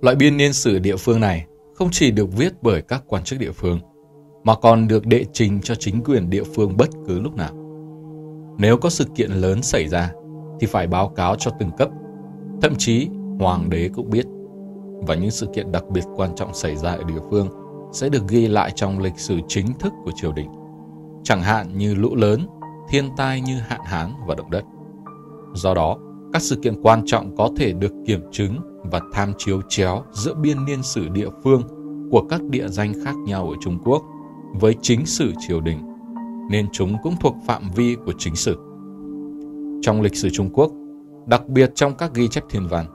Loại biên niên sử địa phương này không chỉ được viết bởi các quan chức địa phương, mà còn được đệ trình cho chính quyền địa phương bất cứ lúc nào. Nếu có sự kiện lớn xảy ra, thì phải báo cáo cho từng cấp. Thậm chí, hoàng đế cũng biết. Và những sự kiện đặc biệt quan trọng xảy ra ở địa phương sẽ được ghi lại trong lịch sử chính thức của triều đình. Chẳng hạn như lũ lớn, thiên tai như hạn hán và động đất. Do đó, các sự kiện quan trọng có thể được kiểm chứng và tham chiếu chéo giữa biên niên sử địa phương của các địa danh khác nhau ở Trung Quốc với chính sử triều đình, nên chúng cũng thuộc phạm vi của chính sử. Trong lịch sử Trung Quốc, đặc biệt trong các ghi chép thiên văn,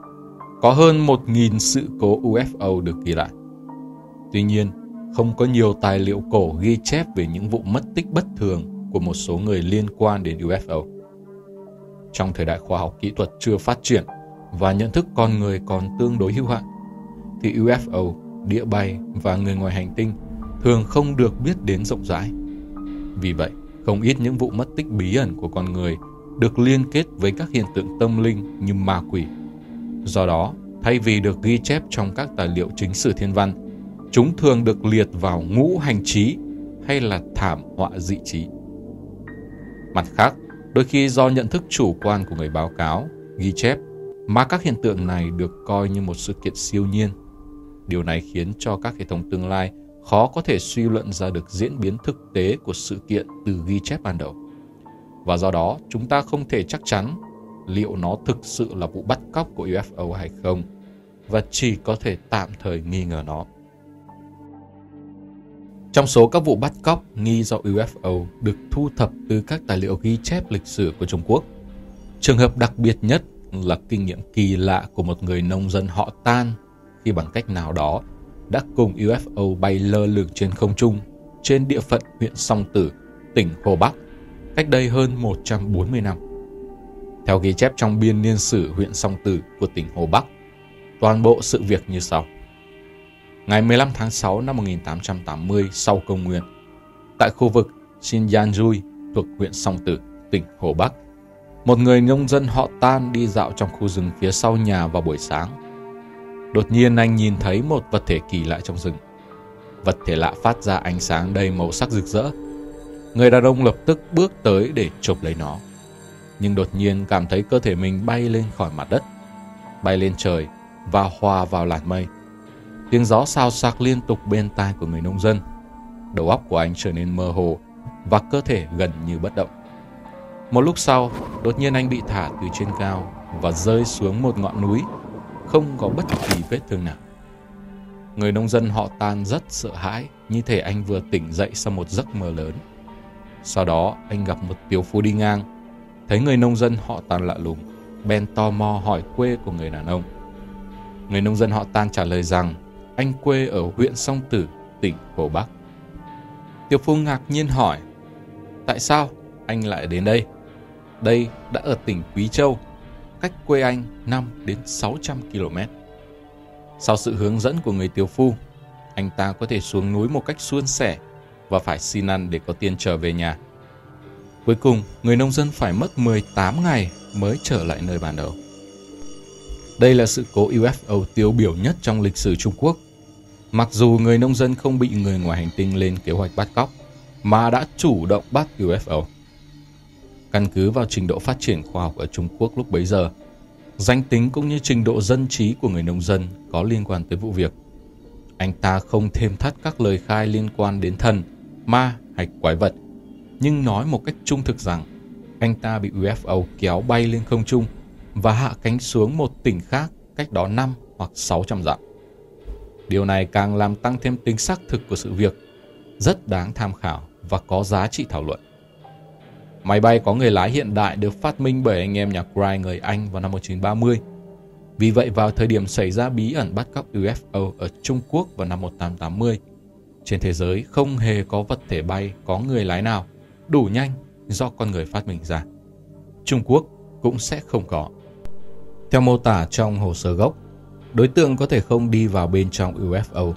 có hơn 1.000 sự cố UFO được ghi lại. Tuy nhiên, không có nhiều tài liệu cổ ghi chép về những vụ mất tích bất thường của một số người liên quan đến UFO. Trong thời đại khoa học kỹ thuật chưa phát triển và nhận thức con người còn tương đối hữu hạn, thì UFO, địa bay và người ngoài hành tinh thường không được biết đến rộng rãi. Vì vậy, không ít những vụ mất tích bí ẩn của con người được liên kết với các hiện tượng tâm linh như ma quỷ. Do đó, thay vì được ghi chép trong các tài liệu chính sử thiên văn, chúng thường được liệt vào ngũ hành trí hay là thảm họa dị trí. Mặt khác, đôi khi do nhận thức chủ quan của người báo cáo, ghi chép, mà các hiện tượng này được coi như một sự kiện siêu nhiên. Điều này khiến cho các hệ thống tương lai khó có thể suy luận ra được diễn biến thực tế của sự kiện từ ghi chép ban đầu. Và do đó, chúng ta không thể chắc chắn liệu nó thực sự là vụ bắt cóc của UFO hay không, và chỉ có thể tạm thời nghi ngờ nó. Trong số các vụ bắt cóc nghi do UFO được thu thập từ các tài liệu ghi chép lịch sử của Trung Quốc, trường hợp đặc biệt nhất là kinh nghiệm kỳ lạ của một người nông dân họ Tan khi bằng cách nào đó đã cùng UFO bay lơ lửng trên không trung trên địa phận huyện Song Tử, tỉnh Hồ Bắc, cách đây hơn 140 năm. Theo ghi chép trong biên niên sử huyện Song Tử của tỉnh Hồ Bắc, toàn bộ sự việc như sau. Ngày 15 tháng 6 năm 1880 sau công nguyên, tại khu vực Xinjiangjui thuộc huyện Song Tử, tỉnh Hồ Bắc, một người nông dân họ Tan đi dạo trong khu rừng phía sau nhà vào buổi sáng Đột nhiên anh nhìn thấy một vật thể kỳ lạ trong rừng. Vật thể lạ phát ra ánh sáng đầy màu sắc rực rỡ. Người đàn ông lập tức bước tới để chụp lấy nó. Nhưng đột nhiên cảm thấy cơ thể mình bay lên khỏi mặt đất, bay lên trời và hòa vào làn mây. Tiếng gió xào xạc liên tục bên tai của người nông dân. Đầu óc của anh trở nên mơ hồ và cơ thể gần như bất động. Một lúc sau, đột nhiên anh bị thả từ trên cao và rơi xuống một ngọn núi không có bất kỳ vết thương nào. Người nông dân họ tan rất sợ hãi, như thể anh vừa tỉnh dậy sau một giấc mơ lớn. Sau đó, anh gặp một tiểu phu đi ngang, thấy người nông dân họ tan lạ lùng, bèn tò mò hỏi quê của người đàn ông. Người nông dân họ tan trả lời rằng anh quê ở huyện Song Tử, tỉnh Hồ Bắc. Tiểu phu ngạc nhiên hỏi, tại sao anh lại đến đây? Đây đã ở tỉnh Quý Châu, cách quê anh 5 đến 600 km. Sau sự hướng dẫn của người tiểu phu, anh ta có thể xuống núi một cách suôn sẻ và phải xin ăn để có tiền trở về nhà. Cuối cùng, người nông dân phải mất 18 ngày mới trở lại nơi ban đầu. Đây là sự cố UFO tiêu biểu nhất trong lịch sử Trung Quốc. Mặc dù người nông dân không bị người ngoài hành tinh lên kế hoạch bắt cóc, mà đã chủ động bắt UFO. Căn cứ vào trình độ phát triển khoa học ở Trung Quốc lúc bấy giờ, danh tính cũng như trình độ dân trí của người nông dân có liên quan tới vụ việc. Anh ta không thêm thắt các lời khai liên quan đến thần, ma hay quái vật, nhưng nói một cách trung thực rằng anh ta bị UFO kéo bay lên không trung và hạ cánh xuống một tỉnh khác cách đó 5 hoặc 600 dặm. Điều này càng làm tăng thêm tính xác thực của sự việc, rất đáng tham khảo và có giá trị thảo luận. Máy bay có người lái hiện đại được phát minh bởi anh em nhà Wright người Anh vào năm 1930. Vì vậy vào thời điểm xảy ra bí ẩn bắt cóc UFO ở Trung Quốc vào năm 1880, trên thế giới không hề có vật thể bay có người lái nào đủ nhanh do con người phát minh ra. Trung Quốc cũng sẽ không có. Theo mô tả trong hồ sơ gốc, đối tượng có thể không đi vào bên trong UFO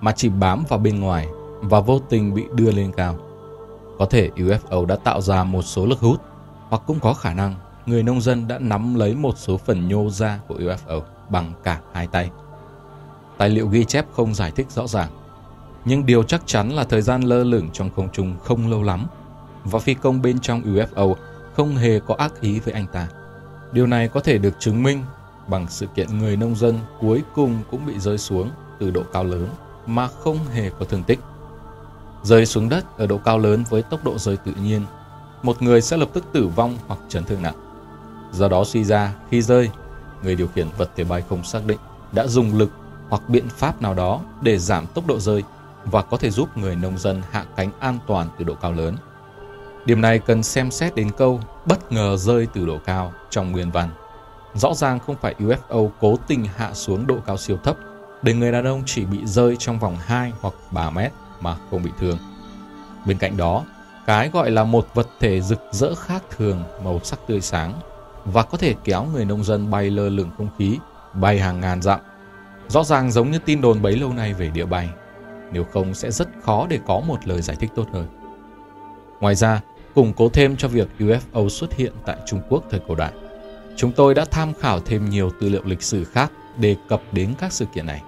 mà chỉ bám vào bên ngoài và vô tình bị đưa lên cao. Có thể UFO đã tạo ra một số lực hút, hoặc cũng có khả năng người nông dân đã nắm lấy một số phần nhô ra của UFO bằng cả hai tay. Tài liệu ghi chép không giải thích rõ ràng. Nhưng điều chắc chắn là thời gian lơ lửng trong không trung không lâu lắm và phi công bên trong UFO không hề có ác ý với anh ta. Điều này có thể được chứng minh bằng sự kiện người nông dân cuối cùng cũng bị rơi xuống từ độ cao lớn mà không hề có thương tích. Rơi xuống đất ở độ cao lớn với tốc độ rơi tự nhiên, một người sẽ lập tức tử vong hoặc chấn thương nặng. Do đó suy ra, khi rơi, người điều khiển vật thể bay không xác định đã dùng lực hoặc biện pháp nào đó để giảm tốc độ rơi và có thể giúp người nông dân hạ cánh an toàn từ độ cao lớn. Điểm này cần xem xét đến câu bất ngờ rơi từ độ cao trong nguyên văn. Rõ ràng không phải UFO cố tình hạ xuống độ cao siêu thấp để người đàn ông chỉ bị rơi trong vòng 2 hoặc 3 mét mà không bị thương. Bên cạnh đó, cái gọi là một vật thể rực rỡ khác thường màu sắc tươi sáng và có thể kéo người nông dân bay lơ lửng không khí, bay hàng ngàn dặm. Rõ ràng giống như tin đồn bấy lâu nay về địa bay, nếu không sẽ rất khó để có một lời giải thích tốt hơn. Ngoài ra, củng cố thêm cho việc UFO xuất hiện tại Trung Quốc thời cổ đại, chúng tôi đã tham khảo thêm nhiều tư liệu lịch sử khác đề cập đến các sự kiện này.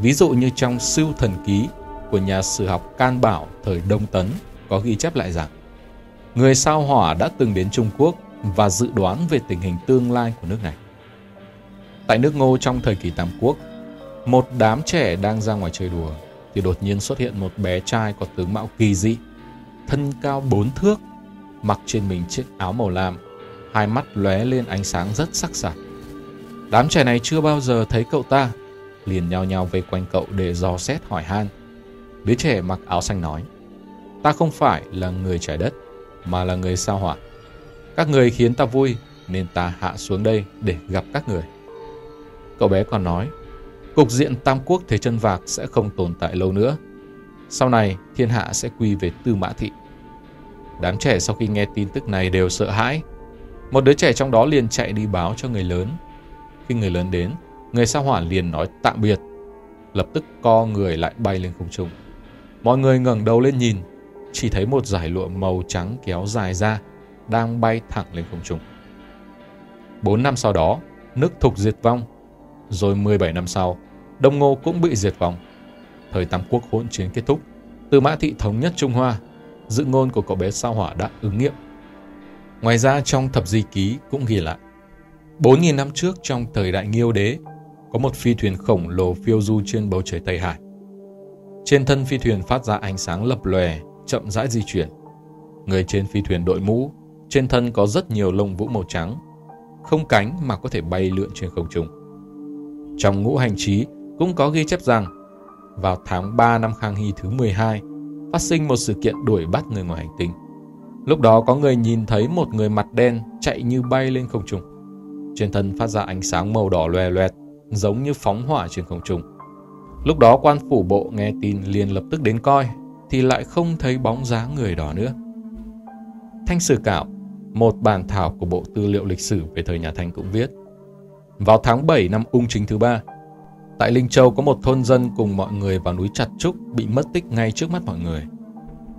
Ví dụ như trong Sưu Thần Ký của nhà sử học Can Bảo thời Đông Tấn có ghi chép lại rằng người sao hỏa đã từng đến Trung Quốc và dự đoán về tình hình tương lai của nước này. Tại nước Ngô trong thời kỳ Tam Quốc, một đám trẻ đang ra ngoài chơi đùa thì đột nhiên xuất hiện một bé trai có tướng mạo kỳ dị, thân cao bốn thước, mặc trên mình chiếc áo màu lam, hai mắt lóe lên ánh sáng rất sắc sảo. Đám trẻ này chưa bao giờ thấy cậu ta, liền nhao nhao vây quanh cậu để dò xét hỏi han. Đứa trẻ mặc áo xanh nói, ta không phải là người trái đất, mà là người sao hỏa. Các người khiến ta vui, nên ta hạ xuống đây để gặp các người. Cậu bé còn nói, cục diện Tam Quốc Thế chân vạc sẽ không tồn tại lâu nữa. Sau này, thiên hạ sẽ quy về Tư Mã Thị. Đám trẻ sau khi nghe tin tức này đều sợ hãi. Một đứa trẻ trong đó liền chạy đi báo cho người lớn. Khi người lớn đến, người sao hỏa liền nói tạm biệt. Lập tức co người lại bay lên không trung. Mọi người ngẩng đầu lên nhìn, chỉ thấy một dải lụa màu trắng kéo dài ra, đang bay thẳng lên không trung. Bốn năm sau đó, nước thục diệt vong. Rồi 17 năm sau, Đông Ngô cũng bị diệt vong. Thời Tam Quốc hỗn chiến kết thúc, Từ Mã Thị thống nhất Trung Hoa, dự ngôn của cậu bé sao hỏa đã ứng nghiệm. Ngoài ra trong thập di ký cũng ghi lại, 4.000 năm trước trong thời đại Nghiêu Đế, có một phi thuyền khổng lồ phiêu du trên bầu trời Tây Hải. Trên thân phi thuyền phát ra ánh sáng lập lòe, chậm rãi di chuyển. Người trên phi thuyền đội mũ, trên thân có rất nhiều lông vũ màu trắng, không cánh mà có thể bay lượn trên không trung. Trong ngũ hành trí cũng có ghi chép rằng vào tháng 3 năm Khang Hy thứ 12 phát sinh một sự kiện đuổi bắt người ngoài hành tinh. Lúc đó có người nhìn thấy một người mặt đen chạy như bay lên không trung. Trên thân phát ra ánh sáng màu đỏ loè loẹt, giống như phóng hỏa trên không trung. Lúc đó quan phủ bộ nghe tin liền lập tức đến coi, thì lại không thấy bóng dáng người đó nữa. Thanh Sử Cạo, một bản thảo của Bộ Tư liệu Lịch sử về thời nhà Thanh cũng viết. Vào tháng 7 năm ung chính thứ ba, tại Linh Châu có một thôn dân cùng mọi người vào núi Chặt Trúc bị mất tích ngay trước mắt mọi người.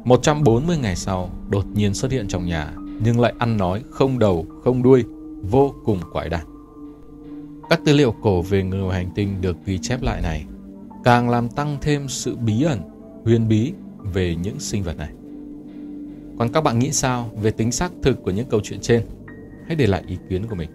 140 ngày sau, đột nhiên xuất hiện trong nhà, nhưng lại ăn nói không đầu, không đuôi, vô cùng quái đản. Các tư liệu cổ về người ngoài hành tinh được ghi chép lại này càng làm tăng thêm sự bí ẩn, huyền bí về những sinh vật này. Còn các bạn nghĩ sao về tính xác thực của những câu chuyện trên? Hãy để lại ý kiến của mình.